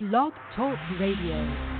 Blog Talk Radio.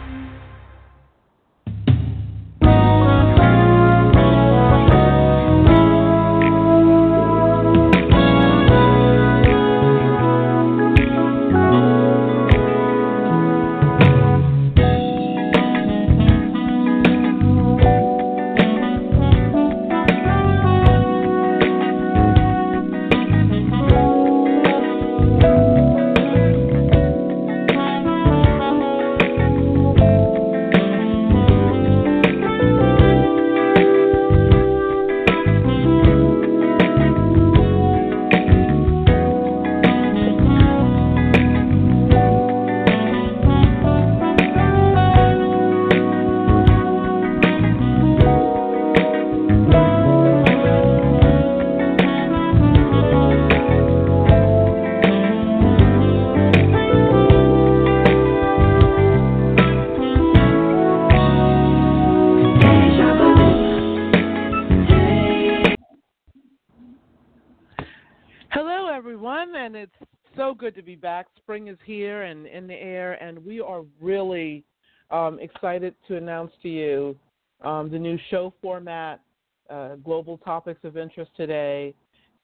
Good to be back. Spring is here and in the air, and we are really um, excited to announce to you um, the new show format, uh, Global Topics of Interest today,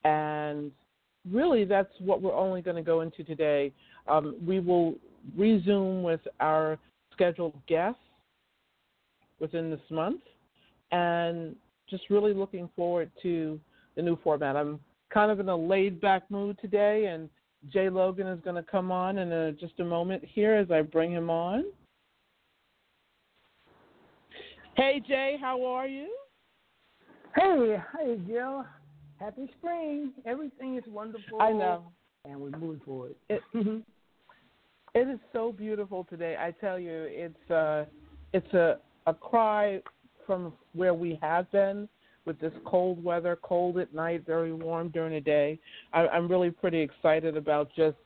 and really that's what we're only going to go into today. Um, we will resume with our scheduled guests within this month, and just really looking forward to the new format. I'm kind of in a laid back mood today, and Jay Logan is going to come on in a, just a moment here as I bring him on. Hey, Jay, how are you? Hey, hey, Jill. Happy spring. Everything is wonderful. I know. And we're moving forward. It, it is so beautiful today. I tell you, it's uh, it's a a cry from where we have been with this cold weather, cold at night, very warm during the day. I, I'm really pretty excited about just,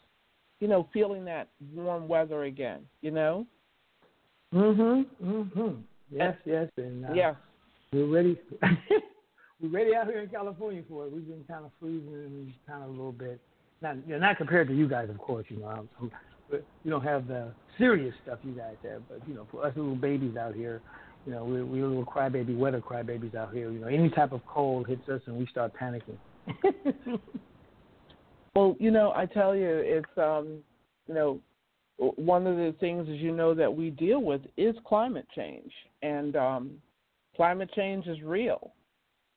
you know, feeling that warm weather again. You know. Mhm. Mhm. Yes, yes, and uh, yeah, we're ready. we're ready out here in California for it. We've been kind of freezing, kind of a little bit. Not, you know, not compared to you guys, of course. You know, I'm, I'm, but you don't have the serious stuff you guys have. But you know, for us little babies out here, you know, we're, we're little crybaby, weather crybabies out here. You know, any type of cold hits us and we start panicking. Well, you know, I tell you, it's um, you know, one of the things as you know that we deal with is climate change, and um, climate change is real.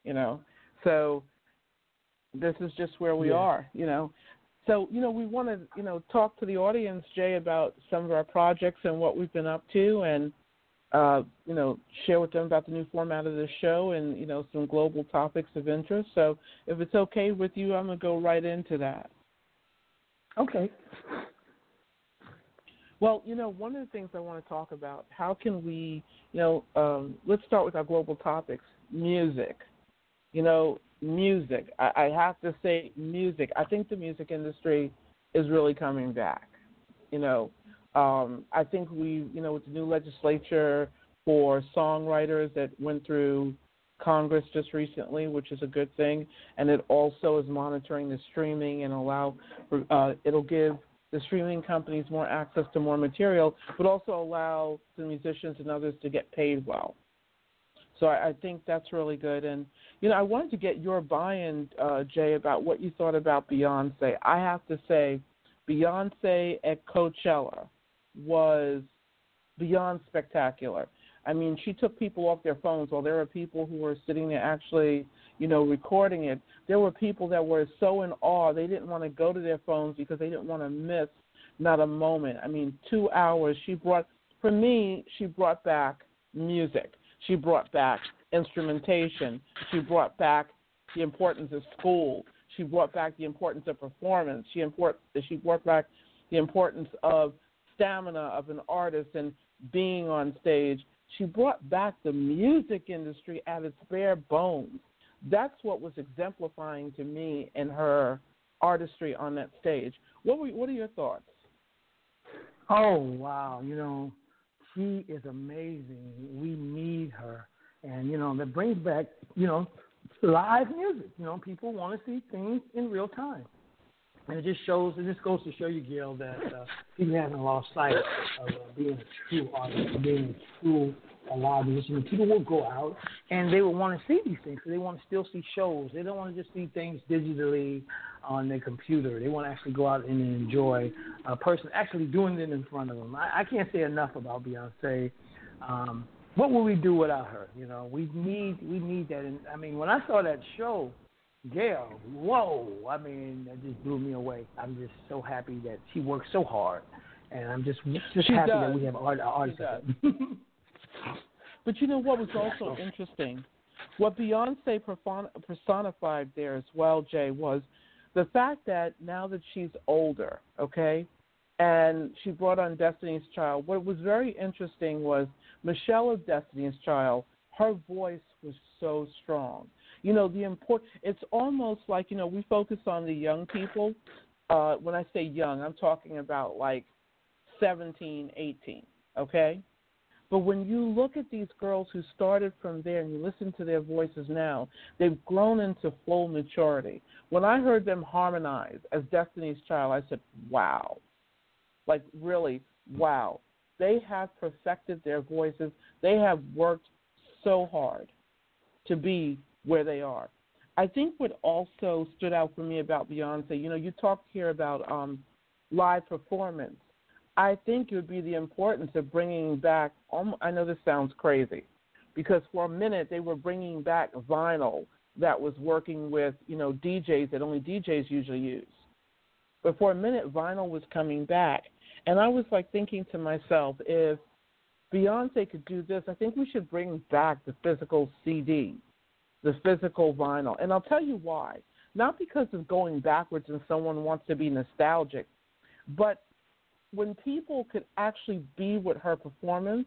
You know, so this is just where we Yeah. are. You know, so you know we want to you know talk to the audience, Jay, about some of our projects and what we've been up to, and uh, you know share with them about the new format of the show and you know some global topics of interest. So if it's okay with you, I'm gonna go right into that. okay. Well, you know, one of the things I want to talk about, how can we, you know, um, let's start with our global topics music. You know, music. I, I have to say, music. I think the music industry is really coming back. You know, um, I think we, you know, with the new legislature for songwriters that went through Congress just recently, which is a good thing, and it also is monitoring the streaming and allow, uh, it'll give the streaming companies more access to more material, but also allow the musicians and others to get paid well. So I, I think that's really good. And you know, I wanted to get your buy-in, uh, Jay, about what you thought about Beyonce. I have to say, Beyonce at Coachella was beyond spectacular. I mean, she took people off their phones while there were people who were sitting there actually, you know, recording it. There were people that were so in awe they didn't want to go to their phones because they didn't want to miss not a moment. I mean, two hours. She brought, for me, she brought back music. She brought back instrumentation. She brought back the importance of school. She brought back the importance of performance. She import, she brought back the importance of stamina of an artist and being on stage. She brought back the music industry at its bare bones. That's what was exemplifying to me in her artistry on that stage. What were, what are your thoughts? Oh wow, you know, she is amazing. We need her, and you know that brings back you know live music. You know, people want to see things in real time. And it just shows, it just goes to show you, Gail, that uh, people haven't lost sight of uh, being a true artist, being a true a live musician. People will go out and they will want to see these things. They want to still see shows. They don't want to just see things digitally on their computer. They want to actually go out and enjoy a person actually doing it in front of them. I, I can't say enough about Beyonce. Um, what would we do without her? You know, we need we need that. And I mean, when I saw that show, Gail, whoa! I mean, that just blew me away. I'm just so happy that she worked so hard, and I'm just just she happy does. that we have art, uh, artists. but you know what was also interesting? What Beyonce personified there as well, Jay, was the fact that now that she's older, okay, and she brought on Destiny's Child. What was very interesting was Michelle of Destiny's Child. Her voice was so strong you know the import it's almost like you know we focus on the young people. Uh when i say young i'm talking about like 17 18 okay? But when you look at these girls who started from there and you listen to their voices now they've grown into full maturity. When i heard them harmonize as destiny's child i said wow. Like really wow. They have perfected their voices. They have worked so hard to be where they are. I think what also stood out for me about Beyonce, you know, you talked here about um, live performance. I think it would be the importance of bringing back. Um, I know this sounds crazy, because for a minute they were bringing back vinyl that was working with you know DJs that only DJs usually use. But for a minute, vinyl was coming back, and I was like thinking to myself, if Beyonce could do this, I think we should bring back the physical CD the physical vinyl. And I'll tell you why. Not because of going backwards and someone wants to be nostalgic, but when people could actually be with her performance,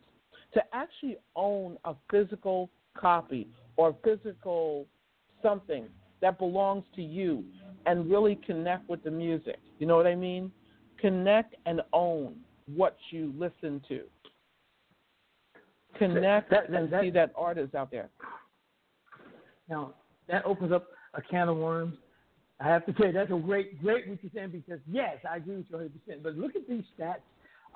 to actually own a physical copy or physical something that belongs to you and really connect with the music. You know what I mean? Connect and own what you listen to. Connect that, that, and that, see that artist out there. Now that opens up a can of worms. I have to say that's a great, great what you're saying because yes, I agree with you 100. percent But look at these stats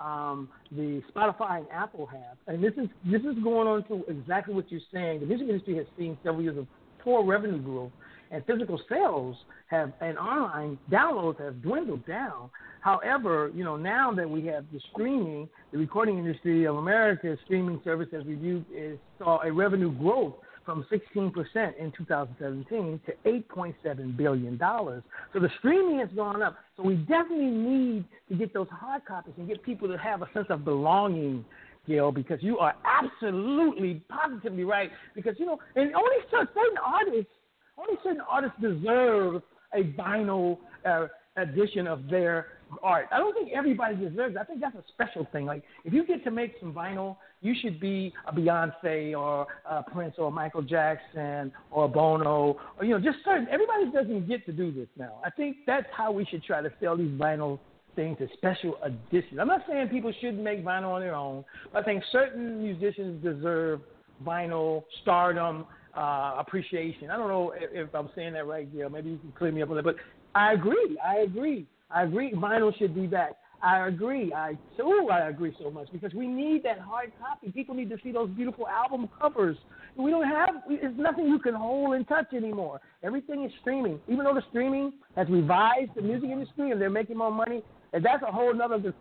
um, the Spotify and Apple have, and this is this is going on to exactly what you're saying. The music industry has seen several years of poor revenue growth, and physical sales have and online downloads have dwindled down. However, you know now that we have the streaming, the recording industry of America's streaming service has reviewed is saw a revenue growth from 16% in 2017 to 8.7 billion dollars. So the streaming has gone up. So we definitely need to get those hard copies and get people to have a sense of belonging. Gail, because you are absolutely positively right. Because you know, and only certain artists, only certain artists deserve a vinyl uh, edition of their art. I don't think everybody deserves it. I think that's a special thing. Like if you get to make some vinyl, you should be a Beyonce or a Prince or Michael Jackson or Bono or you know just certain. Everybody doesn't get to do this now. I think that's how we should try to sell these vinyl things as special editions. I'm not saying people shouldn't make vinyl on their own, but I think certain musicians deserve vinyl stardom uh, appreciation. I don't know if, if I'm saying that right, Gail. Maybe you can clear me up on that. But I agree. I agree. I agree. Vinyl should be back. I agree. I so I agree so much because we need that hard copy. People need to see those beautiful album covers. We don't have. It's nothing you can hold and touch anymore. Everything is streaming. Even though the streaming has revived the music industry and they're making more money, and that's a whole other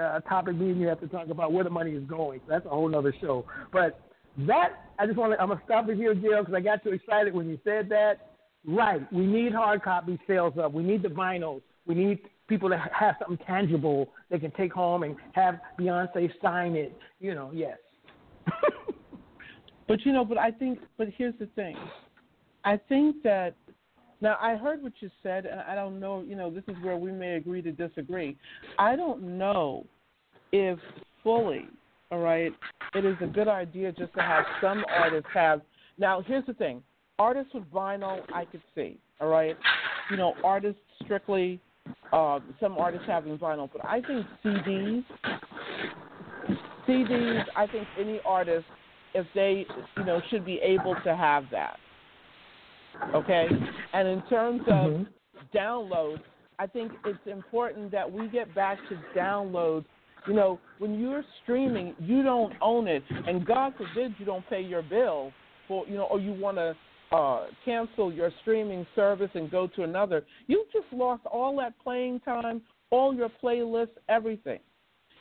uh, topic. Me and you have to talk about where the money is going. That's a whole other show. But that I just want to. I'm gonna stop it here, Jill, because I got too excited when you said that. Right. We need hard copy sales up. We need the vinyls. We need people that have something tangible they can take home and have Beyonce sign it. You know, yes. but you know, but I think, but here's the thing. I think that now I heard what you said, and I don't know. You know, this is where we may agree to disagree. I don't know if fully, all right, it is a good idea just to have some artists have. Now, here's the thing: artists with vinyl, I could see, all right. You know, artists strictly uh, some artists having vinyl, but I think CDs, CDs. I think any artist, if they, you know, should be able to have that. Okay, and in terms of mm-hmm. downloads, I think it's important that we get back to downloads. You know, when you're streaming, you don't own it, and God forbid you don't pay your bill for you know, or you want to uh, cancel your streaming service and go to another. You just lost all that playing time, all your playlists, everything.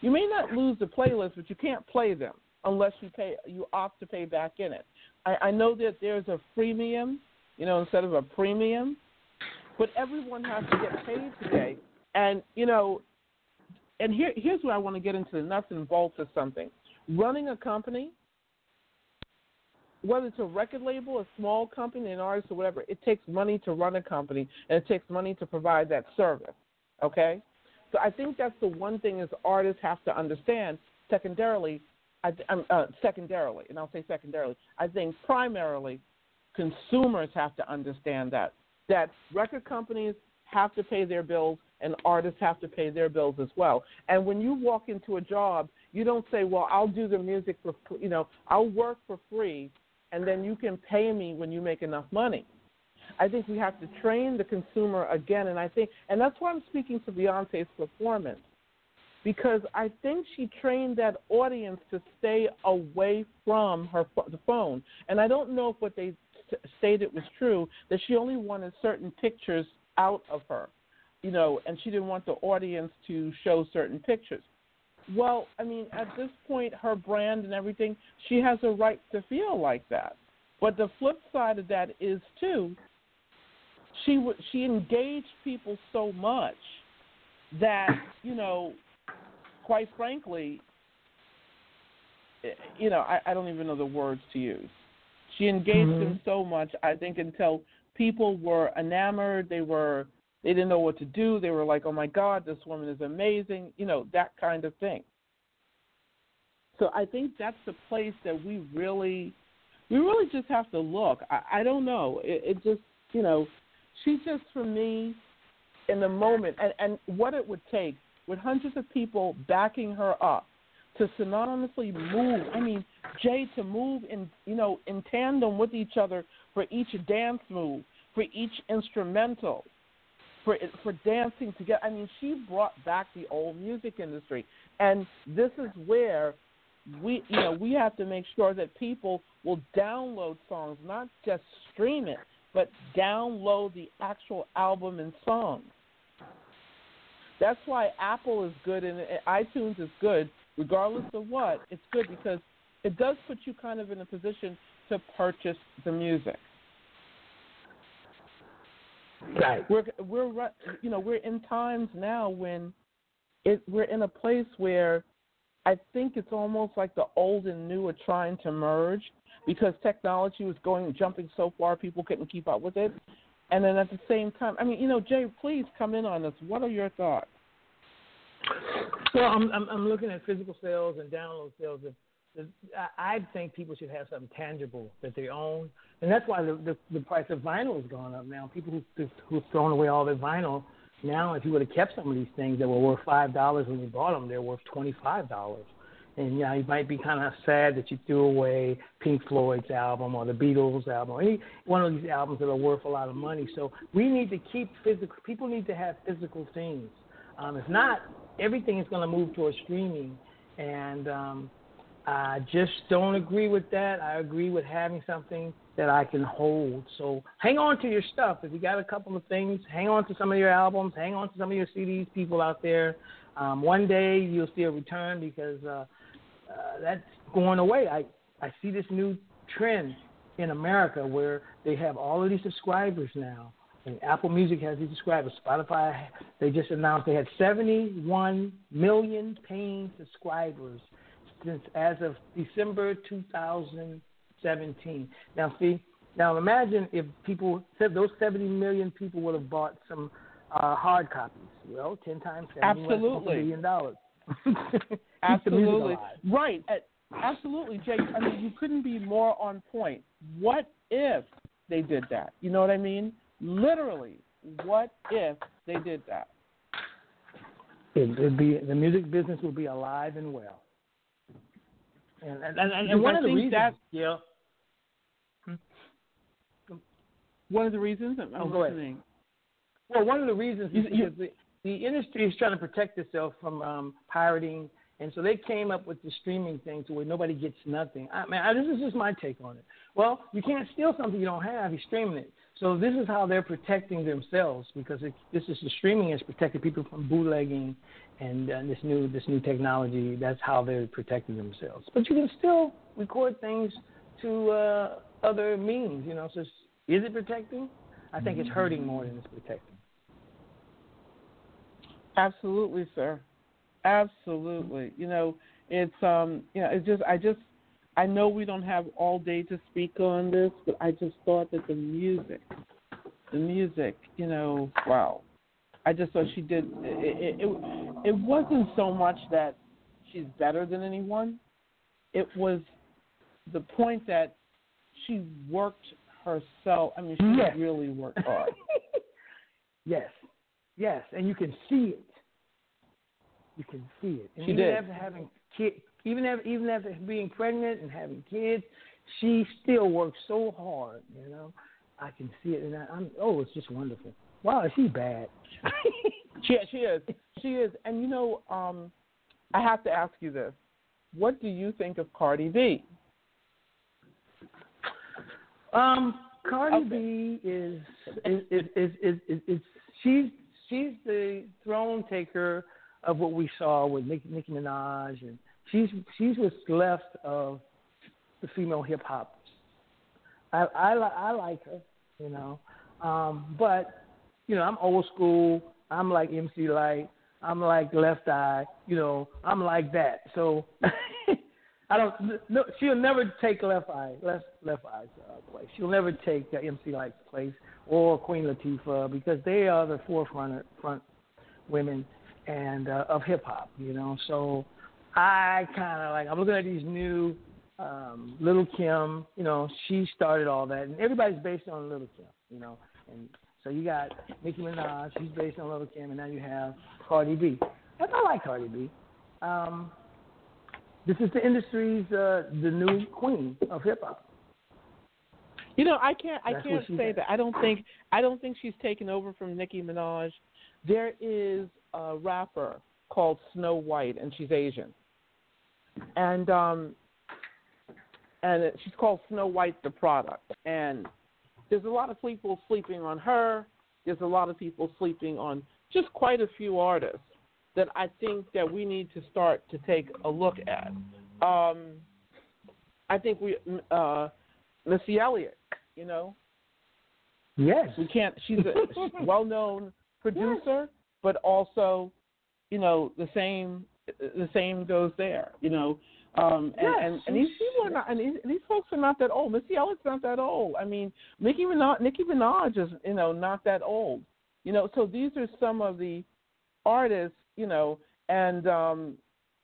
You may not lose the playlist, but you can't play them unless you pay. You opt to pay back in it. I, I know that there's a freemium, you know, instead of a premium, but everyone has to get paid today. And you know, and here here's where I want to get into the nuts and bolts of something. Running a company, whether it's a record label, a small company, an artist, or whatever, it takes money to run a company, and it takes money to provide that service. Okay, so I think that's the one thing is artists have to understand. Secondarily, I, um, uh, secondarily, and I'll say secondarily, I think primarily, consumers have to understand that that record companies have to pay their bills and artists have to pay their bills as well. And when you walk into a job, you don't say, "Well, I'll do the music for you know, I'll work for free, and then you can pay me when you make enough money." I think we have to train the consumer again, and I think, and that's why I'm speaking to Beyonce's performance, because I think she trained that audience to stay away from her the phone. And I don't know if what they stated was true that she only wanted certain pictures out of her, you know, and she didn't want the audience to show certain pictures. Well, I mean, at this point, her brand and everything, she has a right to feel like that. But the flip side of that is too, she w- she engaged people so much that you know, quite frankly, eh, you know, I, I don't even know the words to use. She engaged mm-hmm. them so much, I think, until people were enamored. They were they didn't know what to do. They were like, "Oh my God, this woman is amazing," you know, that kind of thing. So I think that's the place that we really, we really just have to look. I, I don't know. It, it just, you know, she just for me, in the moment, and and what it would take with hundreds of people backing her up to synonymously move. I mean, Jay to move in you know in tandem with each other for each dance move, for each instrumental, for for dancing together. I mean, she brought back the old music industry, and this is where we you know we have to make sure that people will download songs, not just stream it, but download the actual album and songs. That's why Apple is good and iTunes is good regardless of what, it's good because it does put you kind of in a position to purchase the music. Right. We're we're you know we're in times now when it we're in a place where I think it's almost like the old and new are trying to merge because technology was going jumping so far people couldn't keep up with it. And then at the same time, I mean, you know, Jay, please come in on this. What are your thoughts? Well, I'm I'm, I'm looking at physical sales and download sales. I think people should have something tangible that they own, and that's why the the, the price of vinyl has gone up now. People who who've thrown away all their vinyl now, if you would have kept some of these things that were worth five dollars when you bought them, they're worth twenty five dollars. And yeah, you might be kind of sad that you threw away Pink Floyd's album or the Beatles album, or any one of these albums that are worth a lot of money. So we need to keep physical. People need to have physical things. Um, if not, everything is going to move towards streaming, and um, I just don't agree with that. I agree with having something that I can hold. So hang on to your stuff. If you got a couple of things, hang on to some of your albums, hang on to some of your CDs, people out there. Um, one day you'll see a return because uh, uh, that's going away. I, I see this new trend in America where they have all of these subscribers now and Apple Music has these subscribers. Spotify, they just announced they had 71 million paying subscribers since as of December 2017. Now, see, now imagine if people said those 70 million people would have bought some uh, hard copies. Well, 10 times 70 Absolutely. billion dollars. Absolutely. Right. Absolutely, Jake. I mean, you couldn't be more on point. What if they did that? You know what I mean? Literally, what if they did that? It, would be the music business would be alive and well. And and, and, and one of the reasons, that, yeah. Hmm? One of the reasons I'm, oh, go listening. Ahead. Well, one of the reasons is because the, the industry is trying to protect itself from um, pirating, and so they came up with the streaming thing to where nobody gets nothing. I mean, I, this is just my take on it. Well, you can't steal something you don't have. You're streaming it. So this is how they're protecting themselves because it, this is the streaming is protecting people from bootlegging and uh, this new this new technology. That's how they're protecting themselves. But you can still record things to uh, other means. You know, so is it protecting? I think it's hurting more than it's protecting. Absolutely, sir. Absolutely. You know, it's um, you know, it's just I just I know we don't have all day to speak on this, but I just thought that the music, the music, you know, wow. I just thought she did. It, it, it, it wasn't so much that she's better than anyone. It was the point that she worked herself. I mean, she yes. really worked hard. yes, yes, and you can see it. You can see it. And she even did. after having kids, even after even after being pregnant and having kids, she still works so hard. You know, I can see it, and I, I'm oh, it's just wonderful. Wow, is she bad? she she is she is, and you know, um, I have to ask you this: What do you think of Cardi B? Um, Cardi Okay. B is is is, is is is is she's she's the throne taker of what we saw with Nicki, Nicki Minaj, and she's she's what's left of the female hip hop. I I li- I like her, you know, um, but you know I'm old school. I'm like MC Lyte. I'm like Left Eye. You know, I'm like that. So I don't. No, she'll never take Left Eye, Left Left Eye's uh, place. She'll never take uh, MC Lyte's place or Queen Latifah because they are the forefront front women and uh, of hip hop. You know, so I kind of like. I'm looking at these new um, Little Kim. You know, she started all that, and everybody's based on Little Kim. You know, and so you got Nicki Minaj, she's based on Little Kim, and now you have Cardi B. I like Cardi B. Um, this is the industry's uh, the new queen of hip hop. You know, I can't I That's can't say that. I don't think I don't think she's taken over from Nicki Minaj. There is a rapper called Snow White, and she's Asian, and um, and she's called Snow White the product. And there's a lot of people sleeping on her. There's a lot of people sleeping on just quite a few artists that I think that we need to start to take a look at. Um, I think we uh, Missy Elliott, you know, Yes. we can't. She's a well-known producer, but also, you know, the same. The same goes there. You know, um, and, Yes, and and these people are not. And these, these folks are not that old. Missy Elliott's not that old. I mean, Nicki Minaj, Nicki Minaj is, you know, not that old. You know, so these are some of the artists. You know, and um,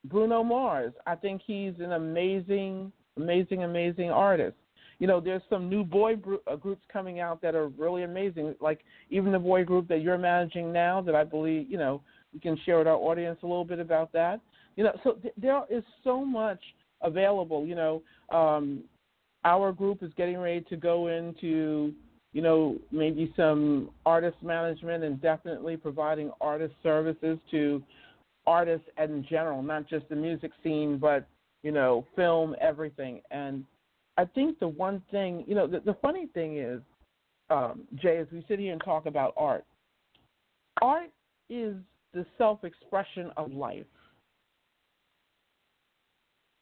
Bruno Mars. I think he's an amazing, amazing, amazing artist you know, there's some new boy uh, groups coming out that are really amazing. Like even the boy group that you're managing now, that I believe, you know, we can share with our audience a little bit about that. You know, so th- there is so much available. You know, um, our group is getting ready to go into, you know, maybe some artist management and definitely providing artist services to artists in general, not just the music scene, but you know, film, everything. And I think the one thing, you know, the, the funny thing is, um, Jay, as we sit here and talk about art, art is the self expression of life.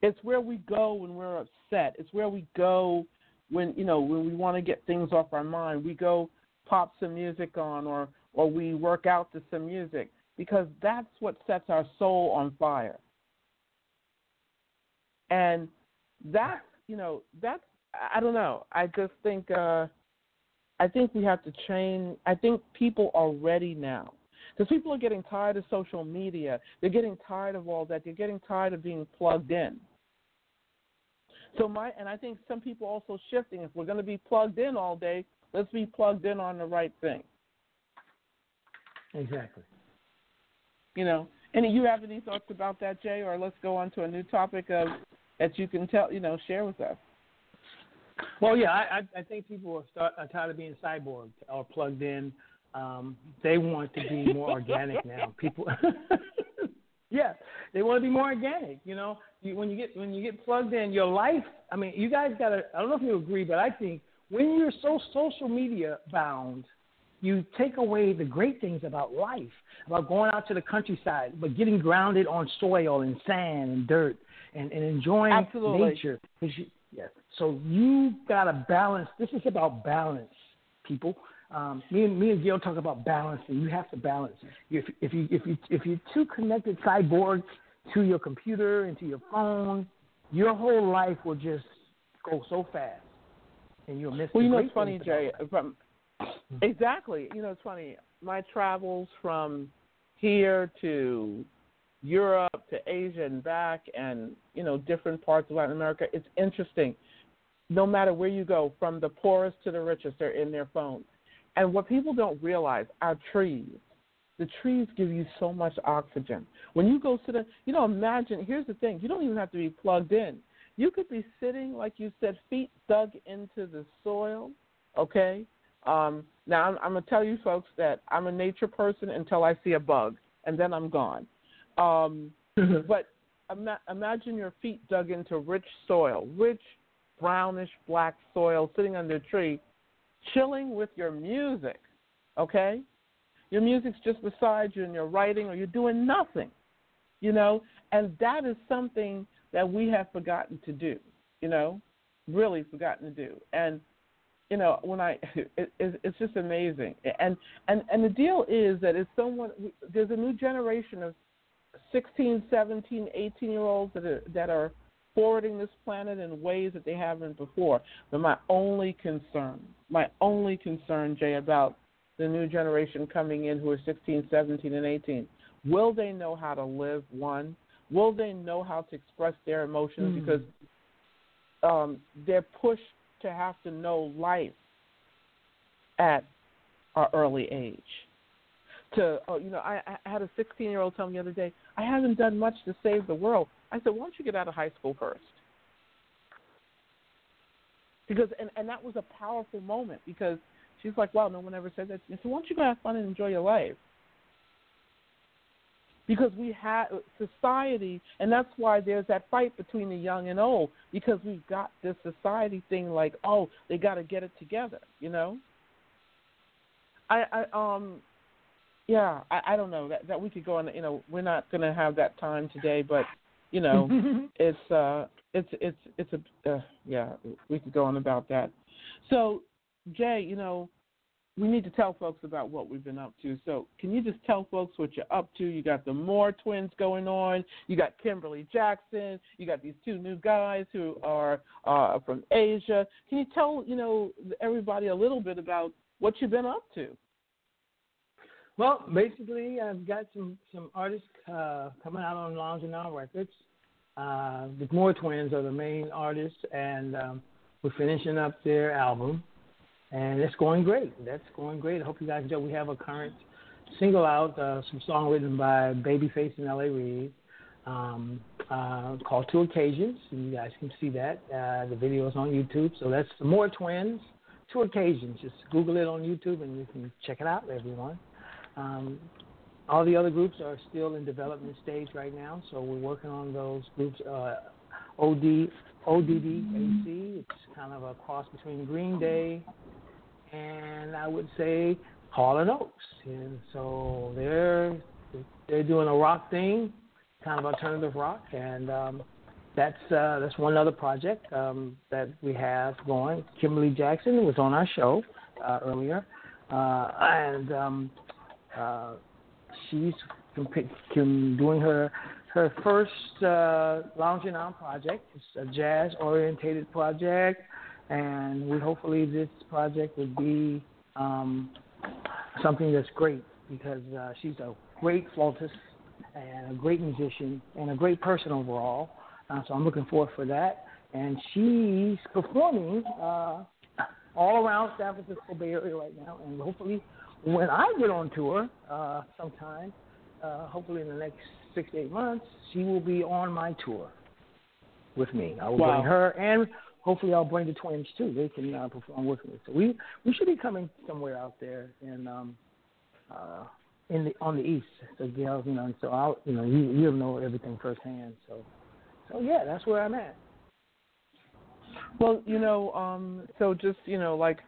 It's where we go when we're upset. It's where we go when, you know, when we want to get things off our mind. We go pop some music on or, or we work out to some music because that's what sets our soul on fire. And that's you know that's I don't know. I just think uh, I think we have to change. I think people are ready now because people are getting tired of social media. They're getting tired of all that. They're getting tired of being plugged in. So my and I think some people also shifting. If we're going to be plugged in all day, let's be plugged in on the right thing. Exactly. You know. Any you have any thoughts about that, Jay? Or let's go on to a new topic of that you can tell you know share with us. Well, yeah, I, I, think people are, start, are tired of being cyborg or plugged in. Um, they want to be more organic now. People, yeah, they want to be more organic. You know, you, when you get when you get plugged in, your life. I mean, you guys got to. I don't know if you agree, but I think when you're so social media bound, you take away the great things about life, about going out to the countryside, but getting grounded on soil and sand and dirt and, and enjoying Absolutely. nature. You, yeah. So you got to balance. This is about balance, people. Um, me and me and Gail talk about balance, and you have to balance. If if you if you if you're too connected cyborg to your computer and to your phone, your whole life will just go so fast, and you'll miss. Well, you know, it's funny, Jay. From mm-hmm. exactly, you know, it's funny. My travels from here to Europe to Asia and back, and you know, different parts of Latin America. It's interesting. No matter where you go, from the poorest to the richest, they're in their phones. And what people don't realize, our trees, the trees give you so much oxygen. When you go to the, you know, imagine, here's the thing, you don't even have to be plugged in. You could be sitting, like you said, feet dug into the soil, okay? Um, now, I'm, I'm going to tell you folks that I'm a nature person until I see a bug, and then I'm gone. Um, but ima- imagine your feet dug into rich soil, rich brownish black soil, sitting under a tree, chilling with your music, okay? Your music's just beside you and you're writing or you're doing nothing, you know? And that is something that we have forgotten to do, you know? Really forgotten to do. And you know, when I, it, it's just amazing. And and and the deal is that it's someone. There's a new generation of 16, 17, 18 year olds that are that are forwarding this planet in ways that they haven't before. But my only concern, my only concern, Jay, about the new generation coming in who are 16, 17, and 18, will they know how to live? One, will they know how to express their emotions? Mm. Because um, they're pushed to have to know life at an early age. To oh, you know, I, I had a 16 year old tell me the other day, I haven't done much to save the world. I said, why don't you get out of high school first? Because and and that was a powerful moment because she's like, wow, no one ever said that. to me. So why don't you go have fun and enjoy your life? Because we have society, and that's why there's that fight between the young and old. Because we've got this society thing, like, oh, they got to get it together, you know. I, I um, yeah, I, I don't know that that we could go on. You know, we're not going to have that time today, but you know, it's uh, it's it's it's a uh, yeah, we could go on about that. So, Jay, you know, we need to tell folks about what we've been up to. So, can you just tell folks what you're up to? You got the Moore twins going on. You got Kimberly Jackson. You got these two new guys who are uh, from Asia. Can you tell you know everybody a little bit about what you've been up to? Well, basically, I've got some some artists uh, coming out on Lounge and Now Records. Uh, the Moore Twins are the main artists, and um, we're finishing up their album, and it's going great. That's going great. I hope you guys enjoy. We have a current single out, uh, some song written by Babyface and L.A. Reid, um, uh, called Two Occasions, and you guys can see that. Uh, the video is on YouTube, so that's Moore Twins. Two occasions. Just Google it on YouTube and you can check it out, everyone. Um, all the other groups are still in development stage right now, so we're working on those groups. Uh, OD, ODDAC, it's kind of a cross between Green Day and I would say Hall and Oates. And so they're they're doing a rock thing, kind of alternative rock, and um, that's uh, that's one other project um, that we have going. Kimberly Jackson was on our show uh, earlier, uh, and um, uh, she's doing her her first uh, lounging on project. It's a jazz orientated project, and we hopefully this project would be um, something that's great because uh, she's a great flautist and a great musician and a great person overall. Uh, so I'm looking forward for that. And she's performing uh, all around San Francisco Bay Area right now, and hopefully when I get on tour uh, sometime, uh, hopefully in the next six to eight months, she will be on my tour with me. I will Wow. bring her, and hopefully I'll bring the twins too. They can uh, perform with me. So we we should be coming somewhere out there in um, uh, in the on the east. So Gail, you know, and so I'll you know, you you'll know everything firsthand. So, so yeah, that's where I'm at. Well, you know, um, so just you know, like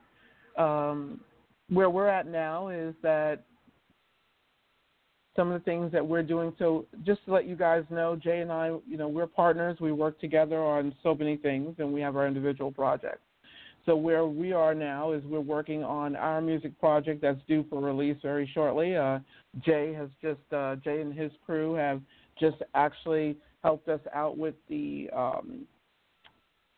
um, where we're at now is that some of the things that we're doing. So just to let you guys know, Jay and I, you know, we're partners. We work together on so many things, and we have our individual projects. So where we are now is we're working on our music project that's due for release very shortly. Uh, Jay has just uh, Jay and his crew have just actually helped us out with the um,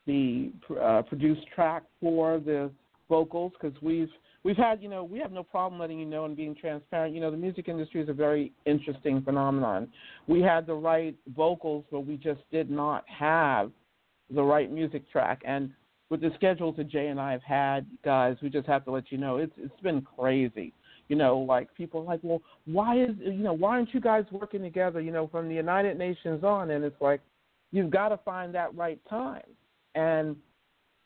the uh, produced track for the vocals because we've we've had you know we have no problem letting you know and being transparent. You know the music industry is a very interesting phenomenon. We had the right vocals, but we just did not have the right music track and with the schedules that Jay and I have had, guys, we just have to let you know it's it's been crazy. You know, like people are like, well, why is you know why aren't you guys working together? You know, from the United Nations on, and it's like you've got to find that right time, and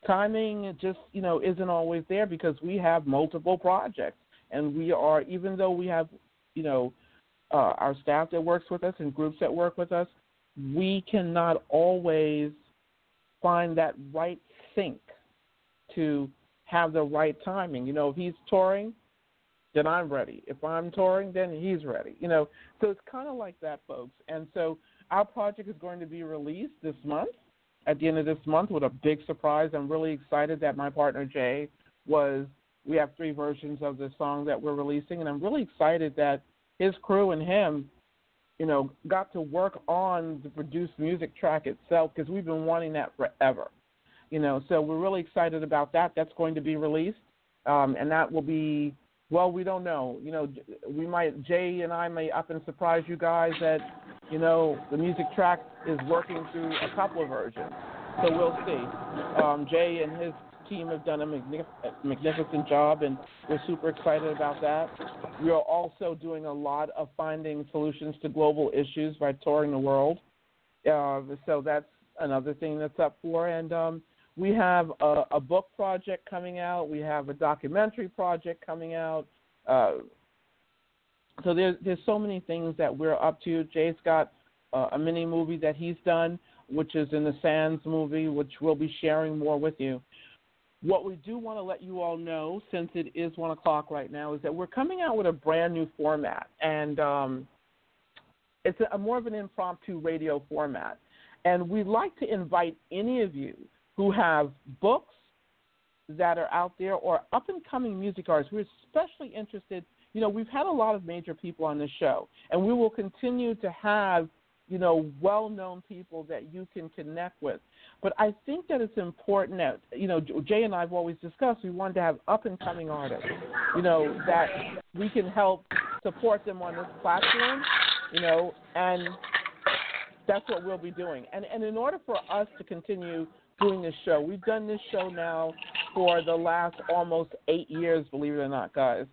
timing just you know isn't always there because we have multiple projects, and we are even though we have you know uh, our staff that works with us and groups that work with us, we cannot always find that right sync to have the right timing. You know, if he's touring, then I'm ready. If I'm touring, then he's ready. You know, so it's kind of like that, folks. And so our project is going to be released this month, at the end of this month, with a big surprise. I'm really excited that my partner Jay was. We have three versions of the song that we're releasing, and I'm really excited that his crew and him, you know, got to work on the produced music track itself because we've been wanting that forever. You know, so we're really excited about that. That's going to be released, um, and that will be well. We don't know. You know, we might Jay and I may up and surprise you guys that you know the music track is working through a couple of versions. So we'll see. Um, Jay and his team have done a magnificent job, and we're super excited about that. We are also doing a lot of finding solutions to global issues by touring the world. Uh, so that's another thing that's up for. And um, we have a, a, book project coming out. We have a documentary project coming out. Uh, so there's there's so many things that we're up to. Jay's got uh, a mini movie that he's done, which is in the Sands movie, which we'll be sharing more with you. What we do want to let you all know, since it is one o'clock right now, is that we're coming out with a brand new format, and um, it's a, a more of an impromptu radio format. And we'd like to invite any of you who have books that are out there or up and coming music artists. We're especially interested. You know, we've had a lot of major people on the show, and we will continue to have, you know, well known people that you can connect with. But I think that it's important that, you know, Jay and I have always discussed we wanted to have up and coming artists, you know, that we can help support them on this platform, you know, and that's what we'll be doing. And, and in order for us to continue doing this show. We've done this show now for the last almost eight years, believe it or not, guys.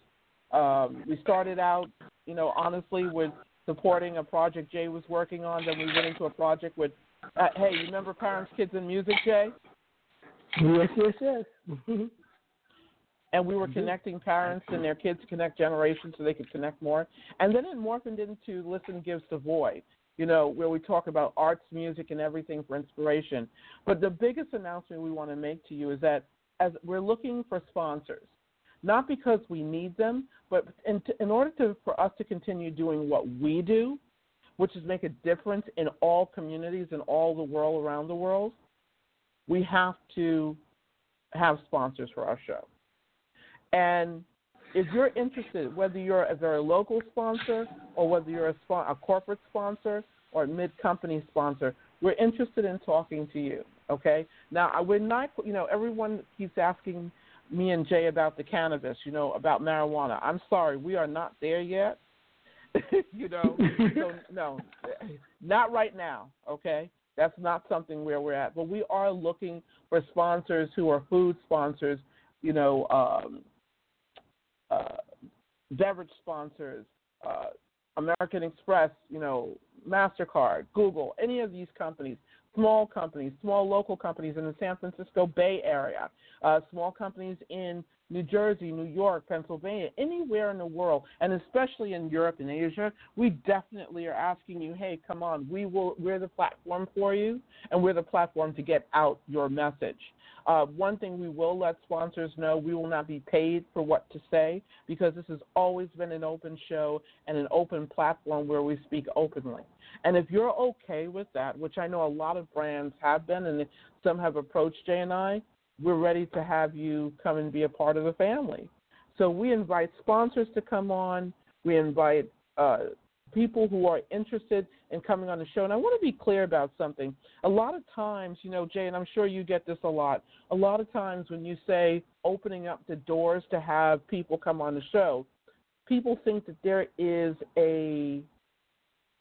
Um, we started out, you know, honestly, with supporting a project Jay was working on. Then we went into a project with, uh, hey, you remember Parents, Kids, and Music, Jay? Yes, yes, yes. and we were connecting parents and their kids to connect generations so they could connect more. And then it morphed into ListenGive Savoy you know, where we talk about arts, music, and everything for inspiration. But the biggest announcement we want to make to you is that as we're looking for sponsors, not because we need them, but in, in order to, for us to continue doing what we do, which is make a difference in all communities and all the world around the world, we have to have sponsors for our show. And if you're interested, whether you're a very local sponsor or whether you're a, a corporate sponsor or a mid-company sponsor, we're interested in talking to you. Okay. Now, we're not. You know, everyone keeps asking me and Jay about the cannabis. You know, about marijuana. I'm sorry, we are not there yet. you know, so no, not right now. Okay. That's not something where we're at, but we are looking for sponsors who are food sponsors, you know, um, beverage sponsors, uh, American Express, you know, MasterCard, Google, any of these companies, small companies, small local companies in the San Francisco Bay Area, uh, small companies in New Jersey, New York, Pennsylvania, anywhere in the world, and especially in Europe and Asia, we definitely are asking you, hey, come on, we will, we're the platform for you, and we're the platform to get out your message. Uh, one thing we will let sponsors know we will not be paid for what to say because this has always been an open show and an open platform where we speak openly. And if you're okay with that, which I know a lot of brands have been and some have approached Jay and I, we're ready to have you come and be a part of the family. So we invite sponsors to come on. We invite uh, people who are interested in coming on the show. And I want to be clear about something. A lot of times, you know, Jay, and I'm sure you get this a lot, a lot of times when you say opening up the doors to have people come on the show, people think that there is a,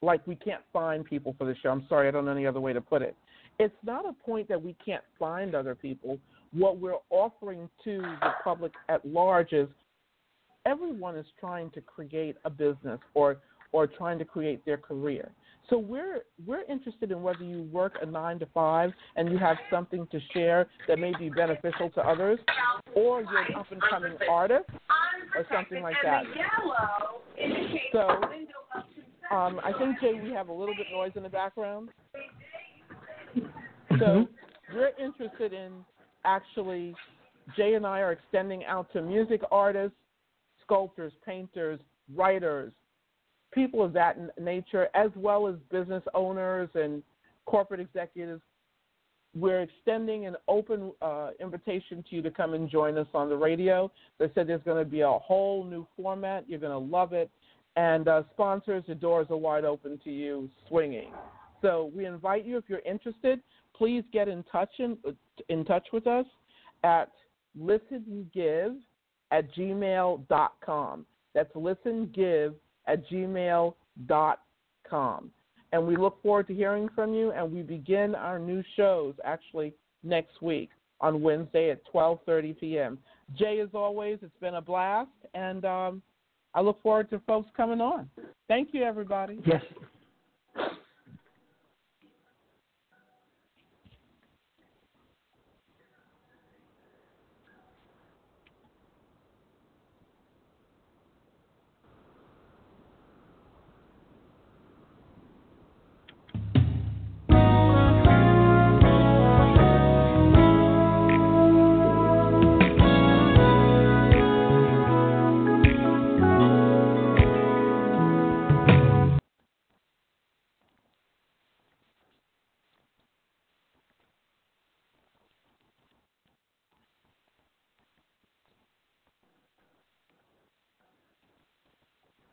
like, we can't find people for the show. I'm sorry, I don't know any other way to put it. It's not a point that we can't find other people what we're offering to the public at large is everyone is trying to create a business or or trying to create their career. So we're we're interested in whether you work a nine to five and you have something to share that may be beneficial to others, or you're an up and coming artist or something like that. So um, I think Jay, we have a little bit of noise in the background. So mm-hmm. we're interested in actually, Jay and I are extending out to music artists, sculptors, painters, writers, people of that nature, as well as business owners and corporate executives. We're extending an open uh, invitation to you to come and join us on the radio. They said there's going to be a whole new format. You're going to love it. And uh, sponsors, the doors are wide open to you, swinging. So we invite you if you're interested please get in touch in, in touch with us at listengive at gmail.com. That's listengive at gmail.com. And we look forward to hearing from you. And we begin our new shows actually next week on Wednesday at 12:30 p.m. Jay, as always, it's been a blast, and um, I look forward to folks coming on. Thank you, everybody. Yes,